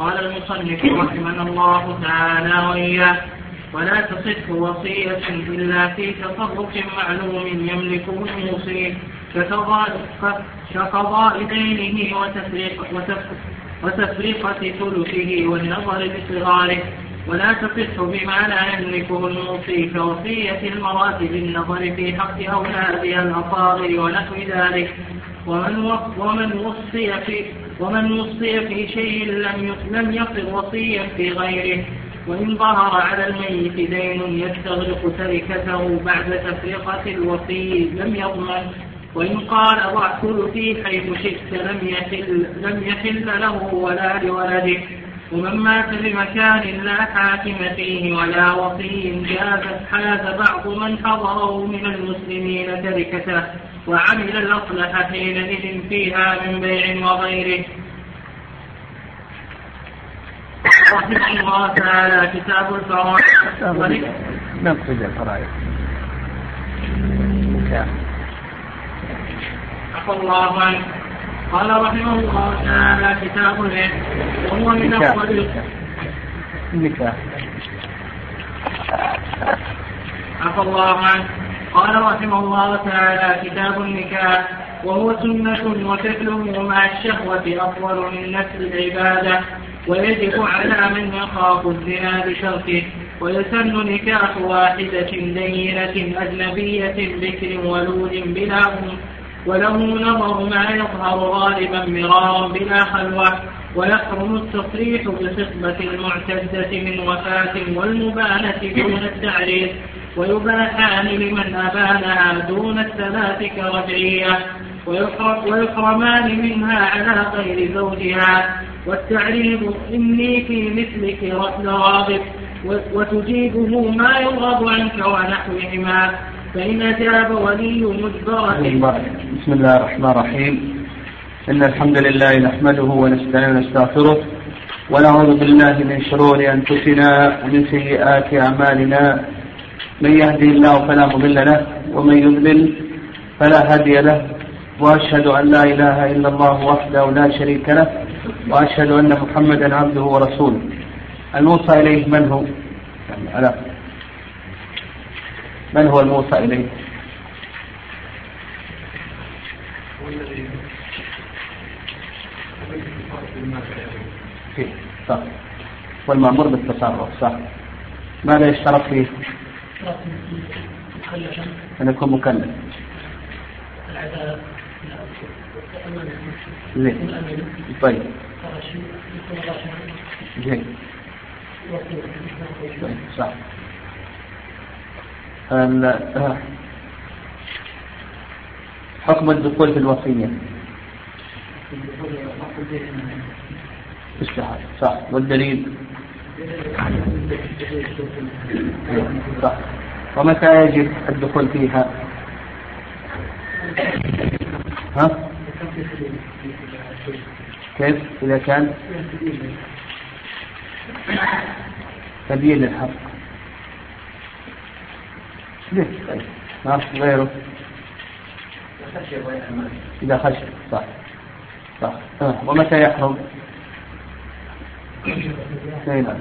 قال المصنف رحمه الله تعالى وإياه ولا تصح وصية إلا في تصرف معلوم يملكه الموصي كقضاء دينه وتفريق وتفريقة ثلثه والنظر بصغاره ولا تصح بما لا يملكه الموصي كوصية المرأة بالنظر في حق أولادها الأصاغر ونحو ذلك ومن وصي في ومن وصي في شيء لم لم يصل وصيا في غيره وإن ظهر على الميت دين يستغرق تركته بعد تفرقة الوصي لم يضمن. وإن قال ضع ثلثي حيث شئت لم يحل لم يحل له ولا لولده. ومن مات بمكان لا حاكم فيه ولا وصي جاز حاز بعض من حضره من المسلمين تركته. وعمل الأصلح حينئذ فيها من بيع وغيره. رحمه الله تعالى كتاب الفرائض. نقصد الفرائض. عفى الله عنه. قال رحمه الله تعالى كتاب العلم. وهو من أفضل النكاح عفى الله عنه. قال رحمه الله تعالى كتاب النكاح وهو سنة وفعله مع الشهوة أفضل من نفس العبادة ويجب على من يخاف الزنا بشرطه ويسن نكاح واحدة دينة أجنبية بكر ولود بلا أم وله نظر ما يظهر غالبا مرارا بلا خلوة ويحرم التصريح بخطبة المعتدة من وفاة والمبانة دون التعريف ويباحان لمن أبانها دون الثلاث كرجعية ويحرمان منها على غير زوجها. والتعريض إني في مثلك راغب وتجيبه ما يرغب عنك ونحوهما فإن أجاب ولي مجبرة. بسم الله الرحمن الرحيم. إن الحمد لله نحمده ونستعين ونستغفره ونعوذ بالله من شرور أنفسنا ومن سيئات أعمالنا. من يهدي الله فلا مضل له ومن يضلل فلا هادي له وأشهد أن لا إله إلا الله وحده لا شريك له وأشهد أن محمدا عبده ورسوله الموصى إليه من هو؟ يعني من هو الموصى إليه؟ صح والمأمور بالتصرف صح ماذا يشترط فيه؟ أن يكون مكلف. زين. طيب. زين صح. حكم الدخول في الوصية؟ صح. والدليل؟ صح ومتى يجب الدخول فيها؟ ها؟ كيف؟ إذا كان؟ تبيين الحق. ليه طيب. ما غيره. إذا خشي. صح. صح. ومتى يحرم؟ نعم.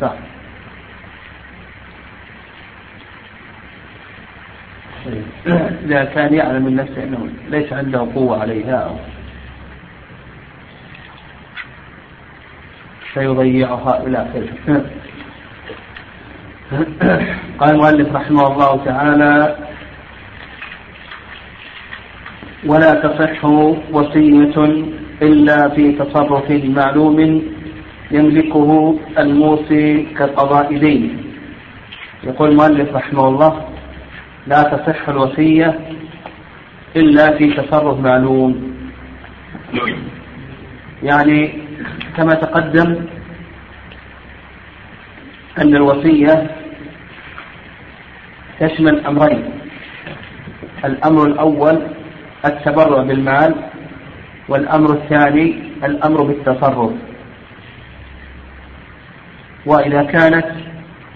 صح. إذا كان يعلم من نفسه أنه ليس عنده قوة عليها أو سيضيعها إلى آخره قال المؤلف رحمه الله تعالى ولا تصح وصية إلا في تصرف معلوم يملكه الموصي كقضاء دين. يقول المؤلف رحمه الله لا تصح الوصية إلا في تصرف معلوم. يعني كما تقدم أن الوصية تشمل أمرين. الأمر الأول التبرع بالمال والأمر الثاني الأمر بالتصرف. وإذا كانت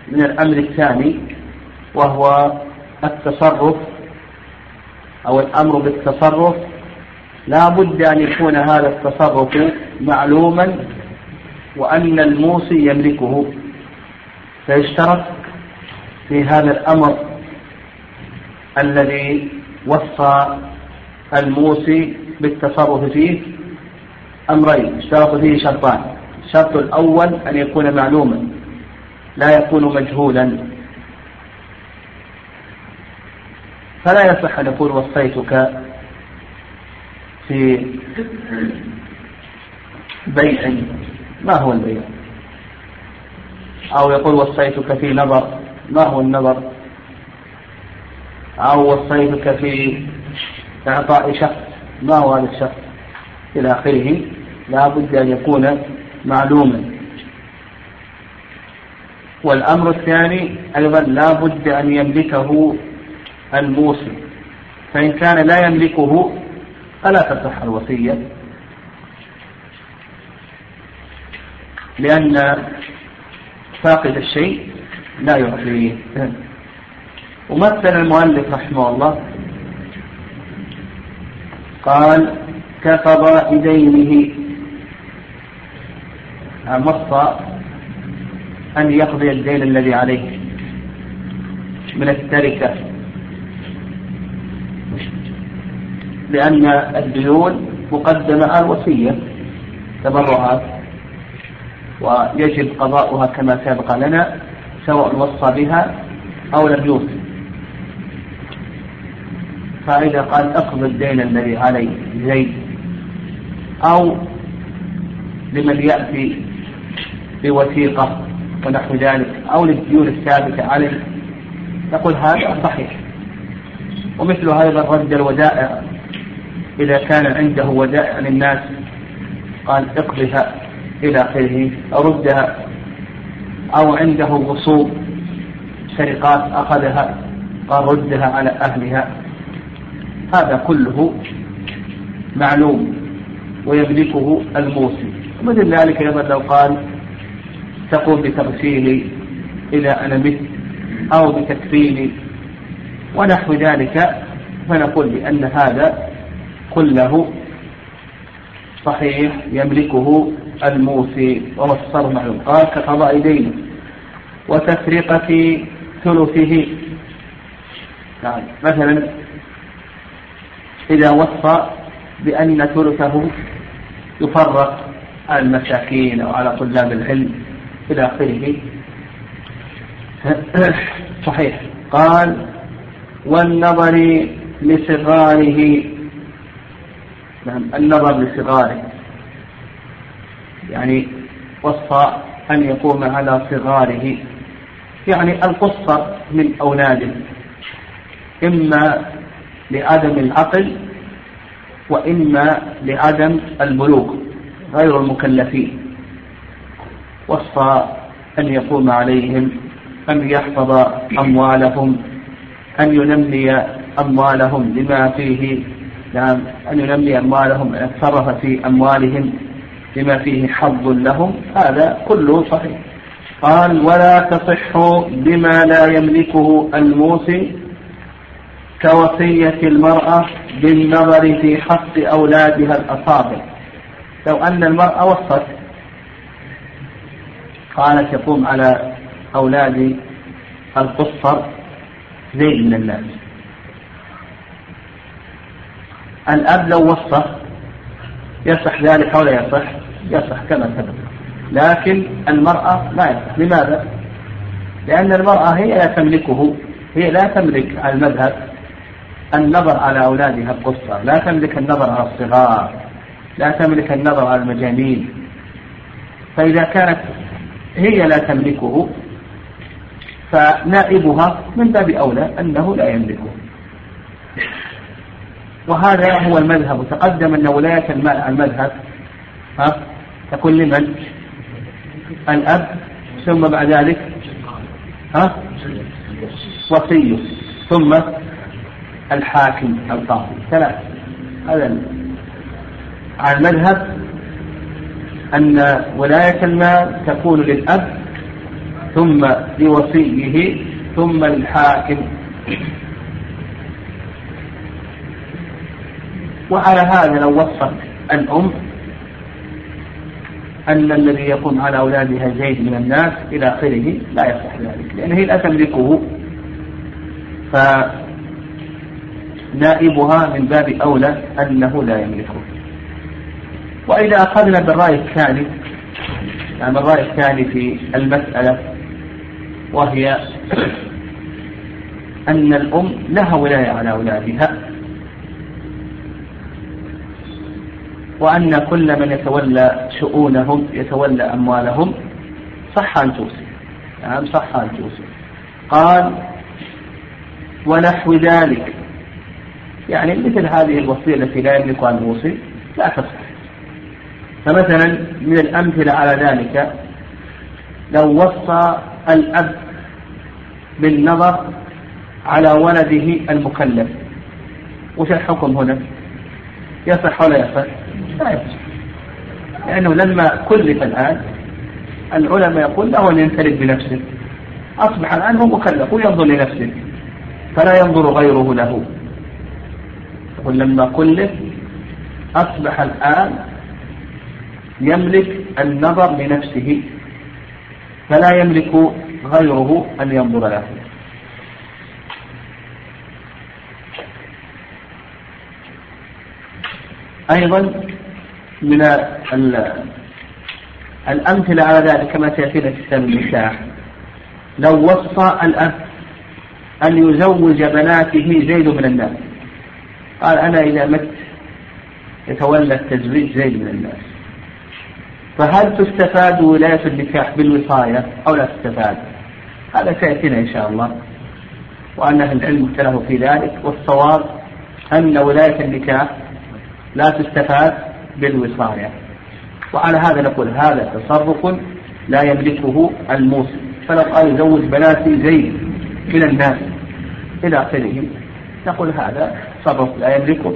من الأمر الثاني وهو التصرف أو الأمر بالتصرف لا بد أن يكون هذا التصرف معلوما وأن الموصي يملكه. فيشترط في هذا الأمر الذي وصى الموصي بالتصرف فيه أمرين اشترط فيه شرطان. الشرط الأول أن يكون معلوما لا يكون مجهولا. فلا يصح أن يقول وصيتك في بيع. ما هو البيع؟ أو يقول وصيتك في نظر ما هو النظر؟ أو وصيتك في إعطاء شخص ما هو هذا الشخص؟ إلى آخره لا بد أن يكون معلوما. والأمر الثاني أيضا لا بد أن يملكه الموصي. فإن كان لا يملكه فلا تصح الوصية. لأن فاقد الشيء لا يعطيه ومثل المؤلف رحمه الله قال كقضاء دينه وصى أن يقضي الدين الذي عليه من التركة. لأن الديون مقدمة على الوصية تبرعات. ويجب قضاؤها كما سبق لنا سواء وصى بها أو لم يوصي. فإذا قال اقض الدين الذي علي زيد أو لمن يأتي بوثيقة ونحو ذلك أو للديون الثابتة عليه نقول هذا صحيح. ومثل أيضا رد الودائع إذا كان عنده ودائع للناس قال اقضها إلى آخره ردها أو عنده غصوب سرقات أخذها قال ردها على أهلها. هذا كله معلوم ويملكه الموصي ومثل ذلك أيضا لو قال تقوم بتغسيلي إذا أنا مت أو بتكفيني ونحو ذلك فنقول بأن هذا كله صحيح يملكه الموصي ومصر معلوم. قال كقضاء دينه وتفرقة ثلثه. يعني مثلا إذا وصى بأن ثلثه يفرق على المساكين أو على طلاب العلم إلى آخره. صحيح. قال والنظر لصغاره نعم النظر لصغاره. يعني وصى أن يقوم على صغاره. يعني القصة من أولاده. إما لعدم العقل وإما لعدم البلوغ غير المكلفين. وصى أن يقوم عليهم أن يحفظ أموالهم أن ينمي أموالهم لما فيه نعم أن ينمي أموالهم أن يتصرف في أموالهم لما فيه حظ لهم. هذا كله صحيح. قال ولا تصح بما لا يملكه الموصي كوصية المرأة بالنظر في حق أولادها الأصابع. لو أن المرأة وصت قالت يقوم على أولاد القصر زيد من الناس. الأب لو وصى يصح ذلك أو لا يصح يصح كما سبق. لكن المرأة لا يصح. لماذا؟ لأن المرأة هي لا تملكه هي لا تملك المذهب النظر على أولادها القصة. لا تملك النظر على الصغار لا تملك النظر على المجانين. فإذا كانت هي لا تملكه فنائبها من باب أولى أنه لا يملكه. وهذا هو المذهب. تقدم أن ولاية المال المذهب ها تكون لمن؟ الأب ثم بعد ذلك ها وصيه ثم الحاكم القاضي. ثلاث. هذا على المذهب أن ولاية المال تكون للأب ثم لوصيه ثم للحاكم. وعلى هذا لو وصفت الأم أن الذي يقوم على أولادها زيد من الناس إلى آخره لا يصح ذلك لأن هي لا تملكه فنائبها من باب أولى أنه لا يملكه. وإذا أخذنا بالرأي الثاني يعني الرأي الثاني في المسألة وهي أن الأم لها ولاية على أولادها. وأن كل من يتولى شؤونهم يتولى أموالهم. صح أن توصي. نعم صح أن توصي. قال ونحو ذلك. يعني مثل هذه الوصية التي لا يملك أن يوصي لا تصح. فمثلا من الأمثلة على ذلك لو وصى الأب بالنظر على ولده المكلف وش الحكم هنا؟ يصح ولا يصح؟ لا يصح لأنه لما كلف الآن. العلماء يقول له أن ينفرد بنفسه. أصبح الآن هو مكلف وينظر لنفسه. فلا ينظر غيره له. يقول لما كلف أصبح الآن يملك النظر لنفسه. فلا يملك غيره أن ينظر له. أيضا من الأمثلة على ذلك كما سيأتينا في كتاب النكاح لو وصى الأب أن يزوج بناته زيد من الناس. قال أنا إذا مت يتولى التزويج زيد من الناس. فهل تستفاد ولاية النكاح بالوصاية أو لا تستفاد؟ هذا سيأتينا إن شاء الله. وأن أهل العلم اختلفوا في ذلك. والصواب أن ولاية النكاح لا تستفاد بالوصاية وعلى هذا نقول هذا تصرف لا يملكه الموسم فلو قال يزوج بناتي زيد من الناس إلى آخره نقول هذا تصرف لا يملكه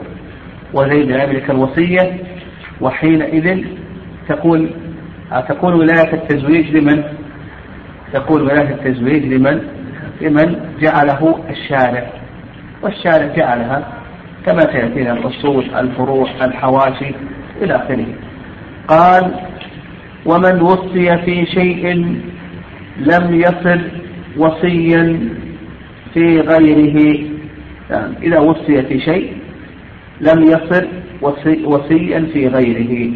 وزيد لا يملك الوصية وحينئذ تكون تكون ولاية التزويج لمن؟ تكون ولاية التزويج لمن؟ لمن جعله الشارع والشارع جعلها كما سيأتينا الأصول الفروع الحواشي إلى آخره. قال ومن وصي في شيء لم يصل وصيا في غيره. يعني إذا وصي في شيء لم يصل وصي وصيا في غيره.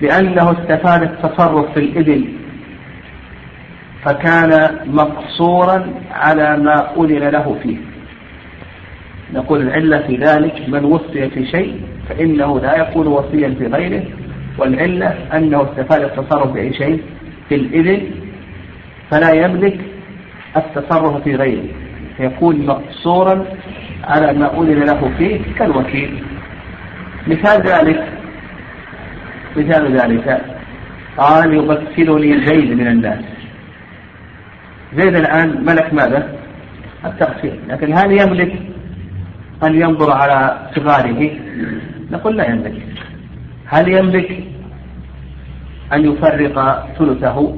لأنه استفاد التصرف في الإبل فكان مقصورا على ما أذن له فيه. نقول العلة في ذلك من وصي في شيء فإنه لا يكون وصيا في غيره والعلة أنه استفاد التصرف في شيء في الإذن فلا يملك التصرف في غيره فيكون مقصورا على ما أذن له فيه كالوكيل مثال ذلك مثال ذلك قال يغسلني زيد من الناس زيد الآن ملك ماذا؟ التغسيل لكن هل يملك أن ينظر على صغاره؟ نقول لا يملك هل يملك أن يفرق ثلثه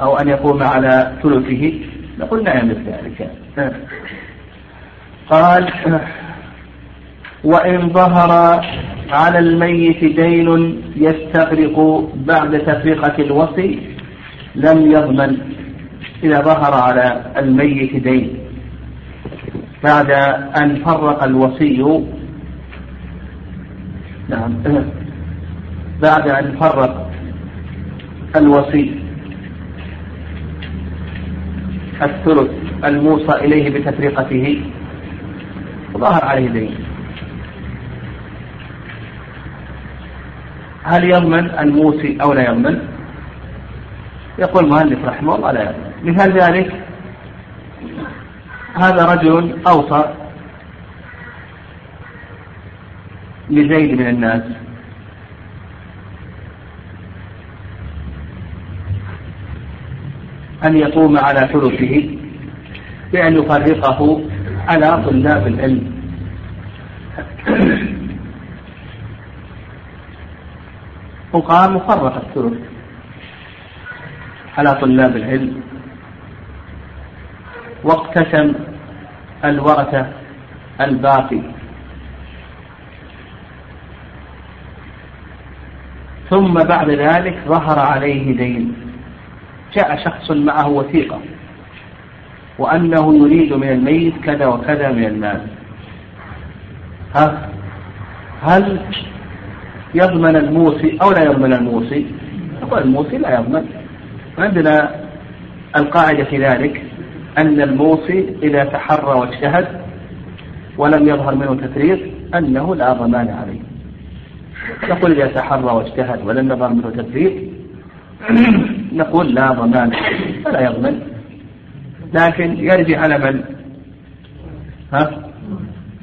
أو أن يقوم على ثلثه؟ نقول لا يملك ذلك قال وإن ظهر على الميت دين يستغرق بعد تفرقة الوصي لم يضمن إذا ظهر على الميت دين بعد أن فرق الوصي. نعم. بعد أن فرق الوصي. الثلث الموصى إليه بتفرقته ظهر عليه دين هل يضمن الموسي أو لا يضمن؟ يقول المؤلف رحمه الله لا يضمن. مثال ذلك هذا رجل أوصى لزيد من الناس. أن يقوم على ثلثه بأن يفرقه على طلاب العلم. وقام وفرق الثلث على طلاب العلم. واقتسم الورثة الباقي. ثم بعد ذلك ظهر عليه دين. جاء شخص معه وثيقة. وأنه يريد من الميت كذا وكذا من المال. ها؟ هل يضمن الموصي أو لا يضمن الموصي؟ نقول الموصي لا يضمن. عندنا القاعدة في ذلك. أن الموصي إذا تحرى واجتهد ولم يظهر منه تفريط أنه لا ضمان عليه. نقول إذا تحرى واجتهد ولم يظهر منه تفريط نقول لا ضمان فلا يضمن. لكن يرجع على من؟ ها؟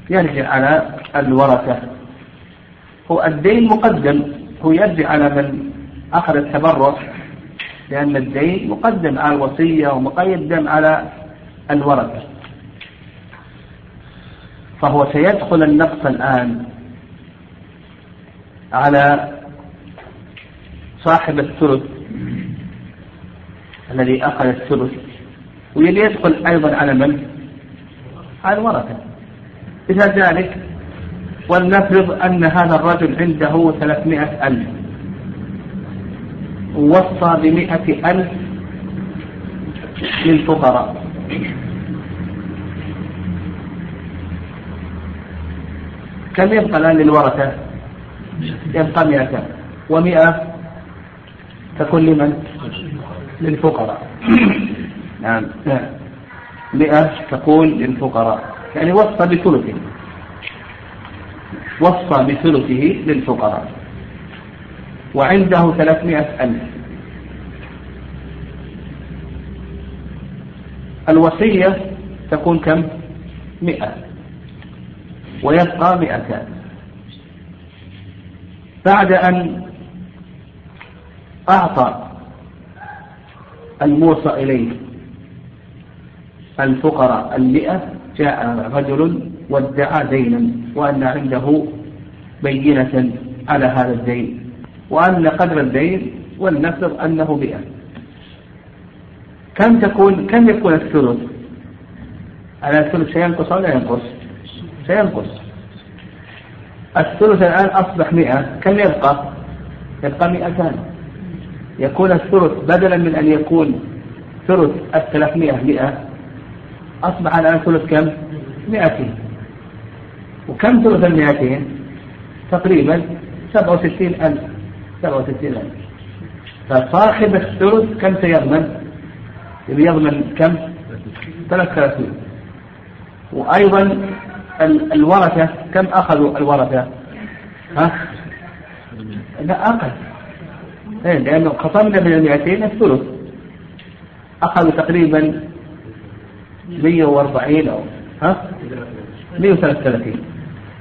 يرجع على الورثة. هو الدين مقدم هو يرجع على من أخذ التبرع. لأن الدين مقدم على الوصية ومقدم على الورثة فهو سيدخل النقص الآن على صاحب الثلث الذي أخذ الثلث ويدخل أيضا على من؟ على الورثة مثل ذلك ولنفرض أن هذا الرجل عنده ثلاثمائة ألف. ووصى بمئة ألف للفقراء. كم يبقى الآن للورثة؟ يبقى مئة. ومئة تكون لمن؟ للفقراء. نعم. مئة تكون للفقراء. يعني وصى بثلثه. وصى بثلثه للفقراء. وعنده ثلاثمائة ألف. الوصية تكون كم؟ مئة. ويبقى مئتان. بعد أن أعطى الموصى إليه الفقراء المئة جاء رجل وادعى دينا وأن عنده بينة على هذا الدين. وأن قدر الدين ولنفرض أنه مئة كم تكون كم يكون الثلث؟ على الثلث سينقص أو لا ينقص؟ سينقص الثلث الآن أصبح مئة كم يبقى؟ يبقى مئتان يكون الثلث بدلا من أن يكون ثلث الثلاثمائة مئة أصبح الآن ثلث كم؟ مئتين وكم ثلث المئتين؟ تقريبا سبعة وستين ألف سبعة وستين ألف فصاحب الثلث كم سيضمن؟ يضمن كم؟ ثلاث ثلاثين وأيضا الورثة كم أخذوا الورثة؟ ها؟ لا أقل إيه لأنه خصمنا من المئتين الثلث أخذوا تقريبا 140 أو ها 133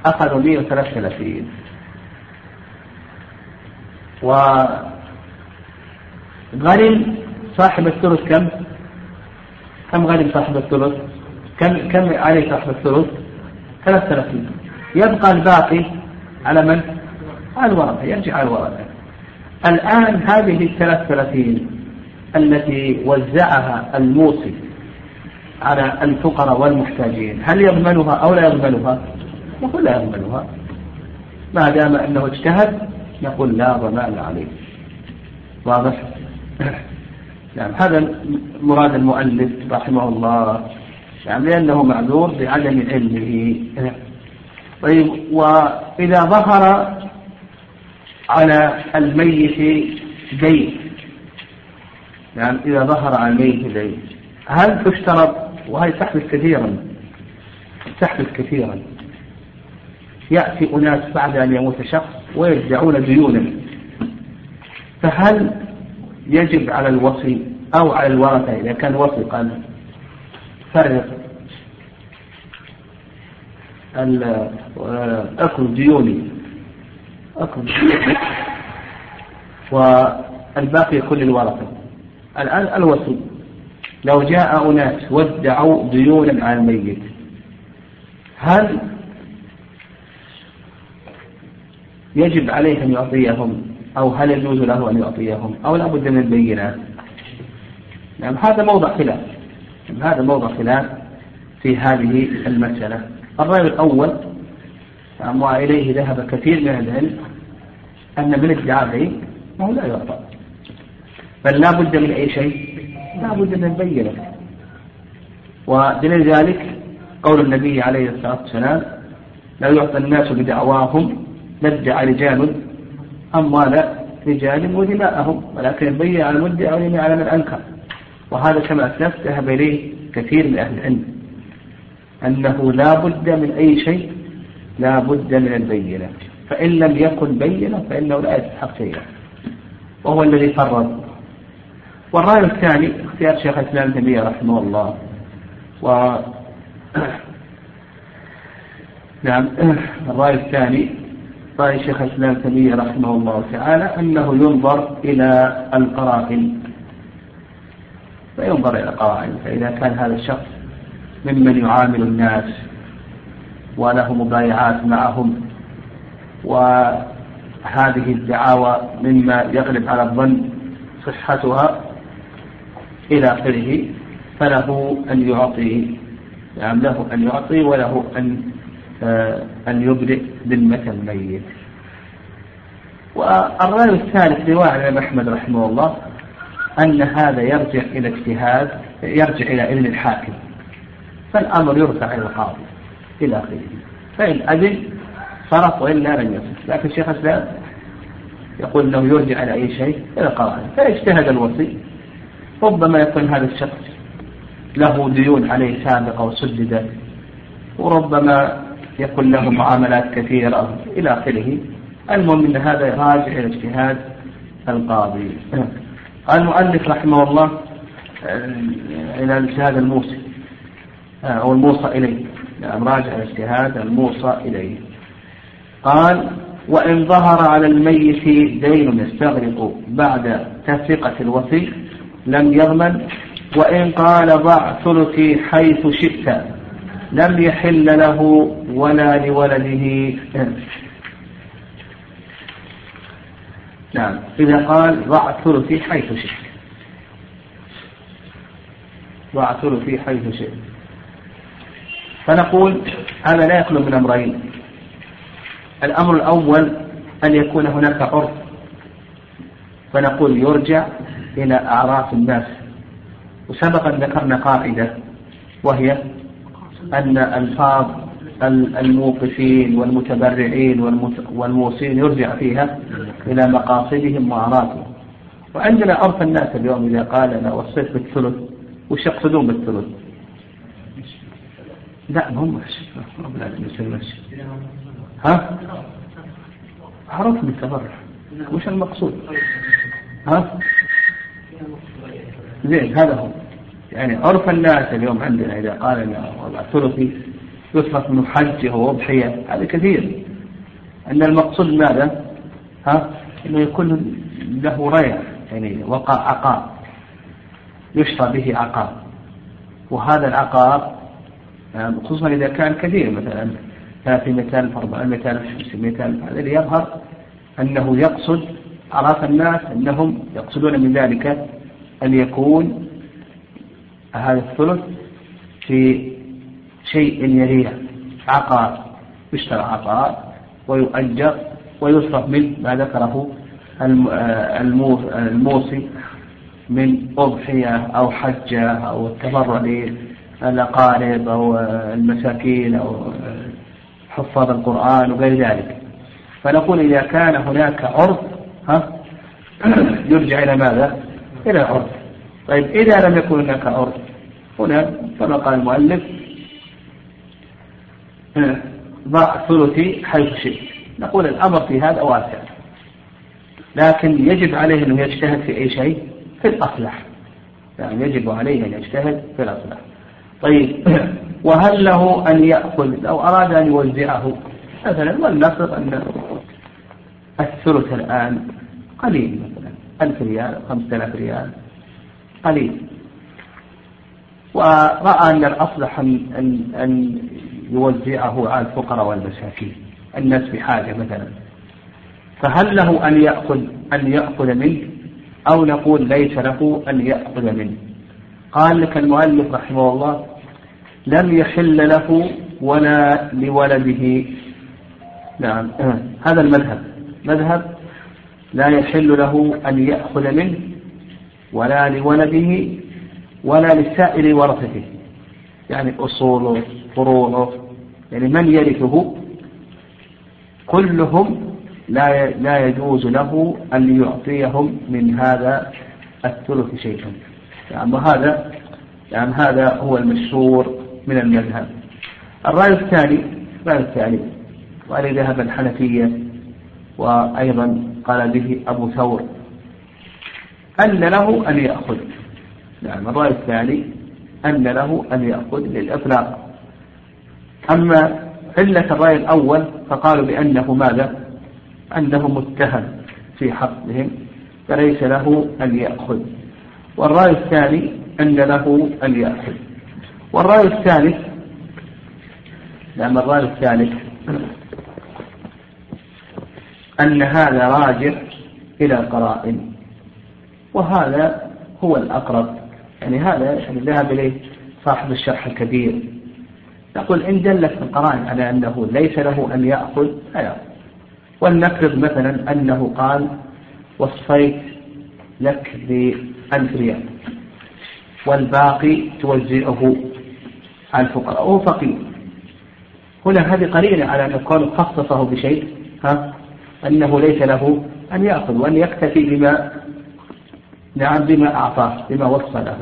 أخذوا 133 وغنم صاحب الثلث كم؟ كم غنم صاحب الثلث؟ كم كم عليه صاحب الثلث؟ 33 يبقى الباقي على من؟ على الورثة يرجع على الورثة الآن هذه الثلاث ثلاثين التي وزعها الموصي على الفقراء والمحتاجين هل يضمنها أو لا يضمنها نقول لا يضمنها ما دام أنه اجتهد نقول لا ضمان عليه. واضح؟ نعم هذا مراد المؤلف رحمه الله. يعني لأنه معذور بعدم علمه. طيب وإذا ظهر على الميت دين. يعني إذا ظهر على الميت دين. هل تشترط؟ وهي تحدث كثيرا. تحدث كثيرا. يأتي أناس بعد أن يموت شخص؟ ويدعون ديونا فهل يجب على الوصي أو على الورثة إذا كان وصي قال فرق أكل ديوني. أكل ديوني. والباقي كل الورثة. الآن الوصي. لو جاء أناس وادعوا ديونا على الميت هل يجب عليه أن يعطيهم أو هل يجوز له أن يعطيهم أو لا بد من البينات نعم هذا موضع خلاف. هذا موضع خلاف في هذه المسألة. الرأي الأول نعم وإليه ذهب كثير من العلم أن من ادعى فهو لا يعطى. بل لا بد من أي شيء؟ لا بد من بينة. ودليل ذلك قول النبي عليه الصلاة والسلام لا يعطى الناس بدعواهم ندع رجال أموال رجال ودماءهم ولكن بين على المدعي ولم على من أنكر. وهذا كما أسلفت ذهب إليه كثير من أهل العلم أنه لا بد من أي شيء لا بد من البينة. فإن لم يكن بينة فإنه لا يستحق شيئا. وهو الذي فرض. والرأي الثاني اختيار شيخ الإسلام تيمية رحمه الله. و نعم الرأي الثاني رأي شيخ الإسلام تيمية رحمه الله تعالى أنه ينظر إلى القرائن. فينظر إلى القرائن فإذا كان هذا الشخص ممن يعامل الناس وله مبايعات معهم وهذه الدعاوى مما يغلب على الظن صحتها إلى آخره فله أن يعطي يعني له أن يعطي وله أن أن يبرئ ذمة الميت. والرأي الثالث رواية الإمام أحمد رحمه الله أن هذا يرجع إلى اجتهاد يرجع إلى إذن الحاكم. فالأمر يرفع إلى القاضي إلى آخره فإن أذن صرف وإلا لم يصرف لكن شيخ الإسلام يقول أنه يرجع إلى أي شيء؟ إلى القرآن فاجتهد الوصي. ربما يكون هذا الشخص له ديون عليه سابقة وسددت. وربما يكون له معاملات كثيرة إلى آخره. المهم أن هذا راجع إلى اجتهاد القاضي. المؤلف رحمه الله إلى الاجتهاد الموصي أو الموصى إليه. نعم راجع الاجتهاد الموصى إليه. قال وإن ظهر على الميت دين يستغرق بعد تفرقة الوصي لم يضمن وإن قال ضع ثلثي حيث شئت لم يحل له ولا لولده نعم. إذا قال ضع ثلثي حيث شئت. ضع ثلثي حيث شئت. فنقول هذا لا يخلو من أمرين. الأمر الأول أن يكون هناك عرف. فنقول يرجع إلى أعراف الناس. وسبق أن ذكرنا قاعدة وهي أن ألفاظ الموقفين والمتبرعين والموصين يرجع فيها إلى مقاصدهم وأعرافهم وعندنا عرف الناس اليوم إذا قال أنا وصيت بالثلث وش يقصدون بالثلث؟ لا هم رب العالمين ها؟ عرفنا التبرع وش المقصود؟ ها؟ زين هذا هو يعني عرف الناس اليوم عندنا إذا قال أنا والله ثلثي يصرف من حجه وأضحية هذا كثير أن المقصود ماذا؟ ها؟ أنه يكون له ريع يعني وقع عقار يشرى به عقار وهذا العقار يعني خصوصا إذا كان كثير مثلا 300 ألف 400 ألف 500 ألف هذا اللي يظهر أنه يقصد أعراف الناس أنهم يقصدون من ذلك أن يكون هذا الثلث في شيء يليه. عقار يشترى عقار ويؤجر ويصرف من ما ذكره الموصي من أضحية أو حجة أو التبرع للأقارب أو المساكين أو حفاظ القرآن وغير ذلك. فنقول إذا كان هناك عرض ها يرجع إلى ماذا؟ إلى العرف طيب إذا لم يكن هناك عرف هنا كما قال المؤلف ضع ثلثي حيث شئت. نقول الأمر في هذا واسع. لكن يجب عليه أنه يجتهد في أي شيء؟ في الأصلح. يعني يجب عليه أن يجتهد في الأصلح. طيب وهل له أن يأخذ لو أراد أن يوزعه. مثلا ولنفرض أن الثلث الآن قليل مثلا ألف ريال خمسة آلاف ريال. قليل. ورأى أن الأصلح أن, أن, يوزعه على الفقراء والمساكين الناس بحاجة مثلا. فهل له أن يأخذ أن يأخذ منه؟ أو نقول ليس له أن يأخذ منه. قال لك المؤلف رحمه الله لم يحل له ولا لولده. نعم. هذا المذهب. مذهب لا يحل له أن يأخذ منه ولا لولده ولا لسائر ورثته. يعني أصوله فروعه يعني من يرثه؟ كلهم لا لا يجوز له أن يعطيهم من هذا الثلث شيئا. يعني هذا يعني هذا هو المشهور من المذهب. الرأي الثاني الرأي الثاني وعليه ذهب الحنفية وأيضا قال به أبو ثور. أن له أن يأخذ. نعم الرأي الثاني أن له أن يأخذ للإطلاق. أما علة الرأي الأول فقالوا بأنه ماذا؟ أنه متهم في حقهم فليس له أن يأخذ. والرأي الثاني أن له أن يأخذ. والرأي الثالث نعم الرأي الثالث أن هذا راجع إلى قرائن. وهذا هو الأقرب. يعني هذا يعني ذهب إليه صاحب الشرح الكبير. يقول إن دلت القرائن على أنه ليس له أن يأخذ فيأخذ ولنفرض مثلا أنه قال وصيت لك بألف ريال والباقي توزعه على الفقراء. وهو فقير. هنا هذه قليلة على أن يكون خصصه بشيء ها؟ أنه ليس له أن يأخذ وأن يكتفي بما نعم بما أعطاه بما وصى له.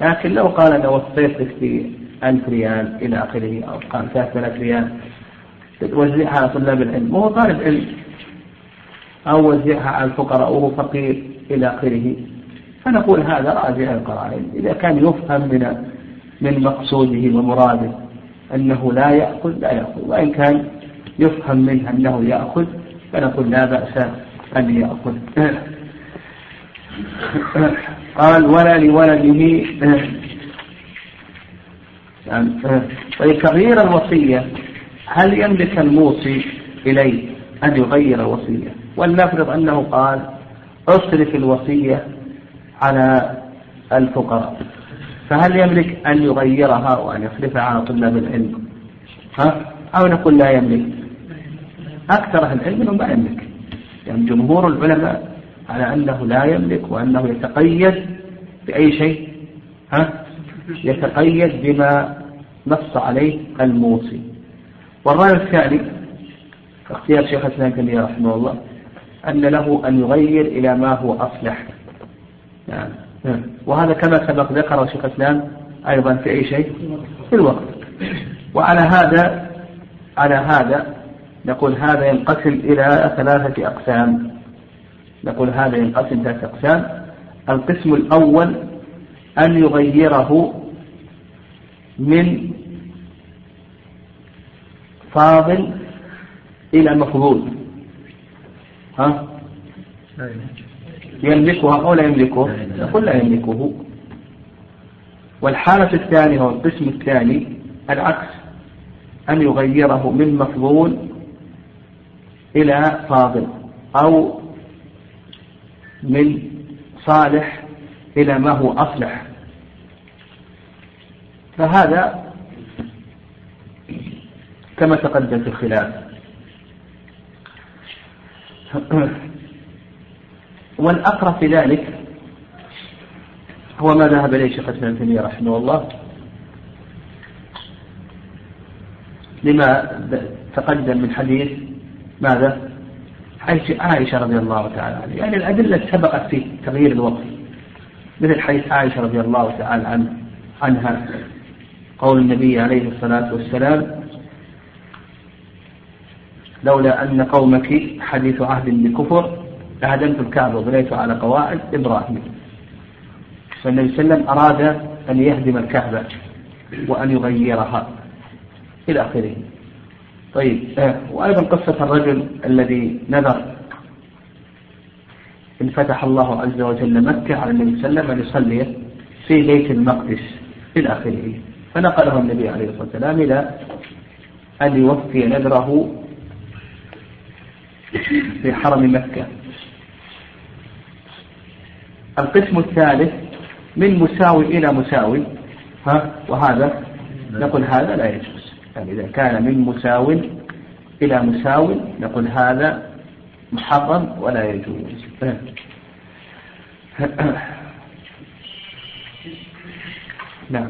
لكن لو قال أنا وصيت لك في ألف ريال إلى آخره أو قال ثلاثة آلاف ريال توزعها على طلاب العلم وهو طالب علم أو وزعها على الفقراء وهو فقير إلى آخره فنقول هذا راجع القرائن إذا كان يفهم من من مقصوده ومراده أنه لا يأخذ لا يأخذ وإن كان يفهم منه أنه يأخذ فنقول لا بأس أن يأخذ قال ولا لولده. يعني طيب تغيير الوصية هل يملك الموصي إليه أن يغير الوصية؟ ولنفرض أنه قال اصرف الوصية على الفقراء. فهل يملك أن يغيرها وأن يصرفها على طلاب العلم؟ ها؟ أو نقول لا يملك. أكثر أهل العلم ما يملك. يعني جمهور العلماء على أنه لا يملك وأنه يتقيد بأي شيء ها؟ يتقيد بما نص عليه الموصي. والرأي الثاني اختيار شيخ الإسلام تيمية رحمه الله أن له أن يغير إلى ما هو أصلح. يعني وهذا كما سبق ذكر شيخ الإسلام أيضا في أي شيء؟ في الوقت. وعلى هذا على هذا نقول هذا ينقسم إلى ثلاثة أقسام. نقول هذا ينقسم ثلاثة أقسام. القسم الأول أن يغيره من فاضل إلى مفضول. ها؟ يملكها أو لا يملكه؟ نقول لا يملكه. والحالة الثانية أو القسم الثاني العكس أن يغيره من مفضول إلى فاضل أو من صالح إلى ما هو أصلح. فهذا كما تقدم في الخلاف. والأقرب في ذلك هو ما ذهب إليه شيخ الإسلام تيمية رحمه الله. لما تقدم من حديث ماذا؟ عائشة رضي الله تعالى عنها. يعني الأدلة سبقت في تغيير الوقت. مثل حيث عائشة رضي الله تعالى عنها عنها. قول النبي عليه الصلاة والسلام لولا أن قومك حديث عهد بكفر لهدمت الكعبة وبنيت على قواعد إبراهيم. فالنبي صلى الله عليه وسلم أراد أن يهدم الكعبة وأن يغيرها إلى آخره. طيب آه، وأيضا قصة الرجل الذي نذر إن فتح الله عز وجل مكة على النبي صلى الله عليه وسلم أن في بيت المقدس إلى آخره. فنقله النبي عليه الصلاة والسلام إلى أن يوفي نذره في حرم مكة. القسم الثالث من مساوي إلى مساوي. ها وهذا نقول هذا لا يجوز. يعني إذا كان من مساو إلى مساو نقول هذا محرم ولا يجوز. نعم.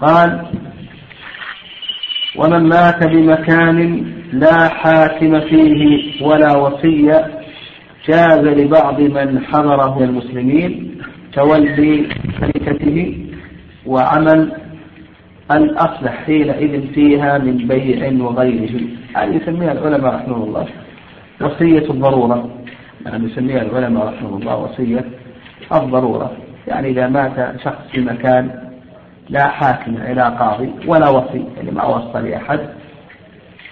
قال ومن مات بمكان لا حاكم فيه ولا وصية جاز لبعض من حضره من المسلمين تولي تركته وعمل الأصلح حينئذ فيها من بيع وغيره. هذه يسميها العلماء رحمه الله. وصية الضرورة. يعني يسميها العلماء رحمه الله وصية الضرورة. يعني إذا مات شخص في مكان لا حاكم إلى قاضي ولا وصي يعني ما وصى لأحد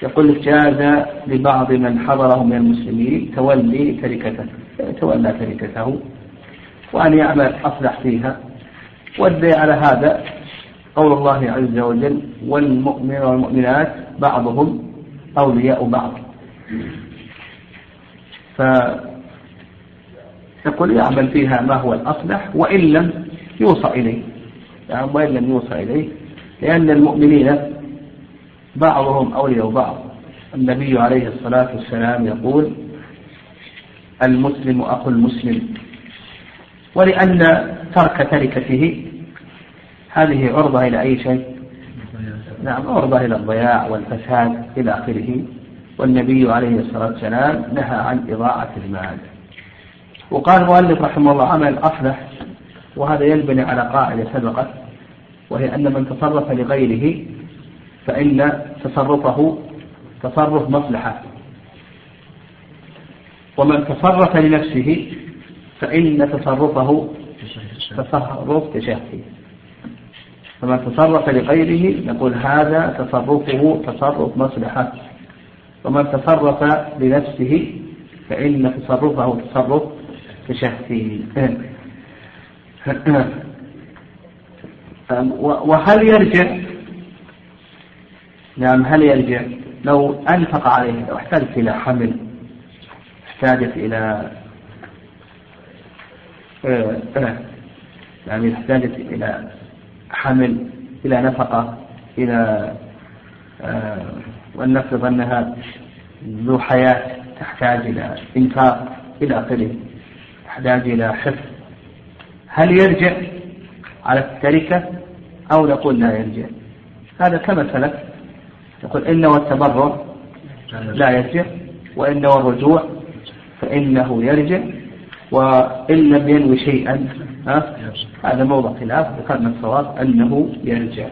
يقول لك جاز لبعض من حضره من المسلمين تولي تركته يعني تولى تركته وأن يعمل أصلح فيها. والدليل على هذا قول الله عز وجل والمؤمن والمؤمنات بعضهم أولياء بعض. فيقول يعمل فيها ما هو الأصلح وإن لم يوصى إليه. يعني وإن لم يوصى إليه. لأن المؤمنين بعضهم أولياء بعض. النبي عليه الصلاة والسلام يقول المسلم أخو المسلم. ولأن ترك تركته هذه عرضة إلى أي شيء؟ نعم عرضة إلى الضياع والفساد إلى آخره. والنبي عليه الصلاة والسلام نهى عن إضاعة المال. وقال المؤلف رحمه الله عمل أصلح وهذا ينبني على قاعدة سبقت وهي أن من تصرف لغيره فإن تصرفه تصرف مصلحة. ومن تصرف لنفسه فإن تصرفه تصرف تشهي فمن تصرف لغيره نقول هذا تصرفه تصرف مصلحة. ومن تصرف لنفسه فإن تصرفه تصرف تشهي وهل يرجع؟ نعم هل يرجع؟ لو أنفق عليه لو احتاجت إلى حمل احتاجت إلى آه، آه، يعني احتاجت إلى حمل إلى نفقة إلى آه، ولنفرض أنها ذو حياة تحتاج إلى إنفاق إلى آخره تحتاج إلى حفظ. هل يرجع على التركة أو نقول لا يرجع؟ هذا كما سلف يقول إن والتبرع لا يرجع وإن والرجوع فإنه يرجع. وإن لم ينوي شيئا هذا موضع خلاف ذكرنا الصواب أنه يرجع.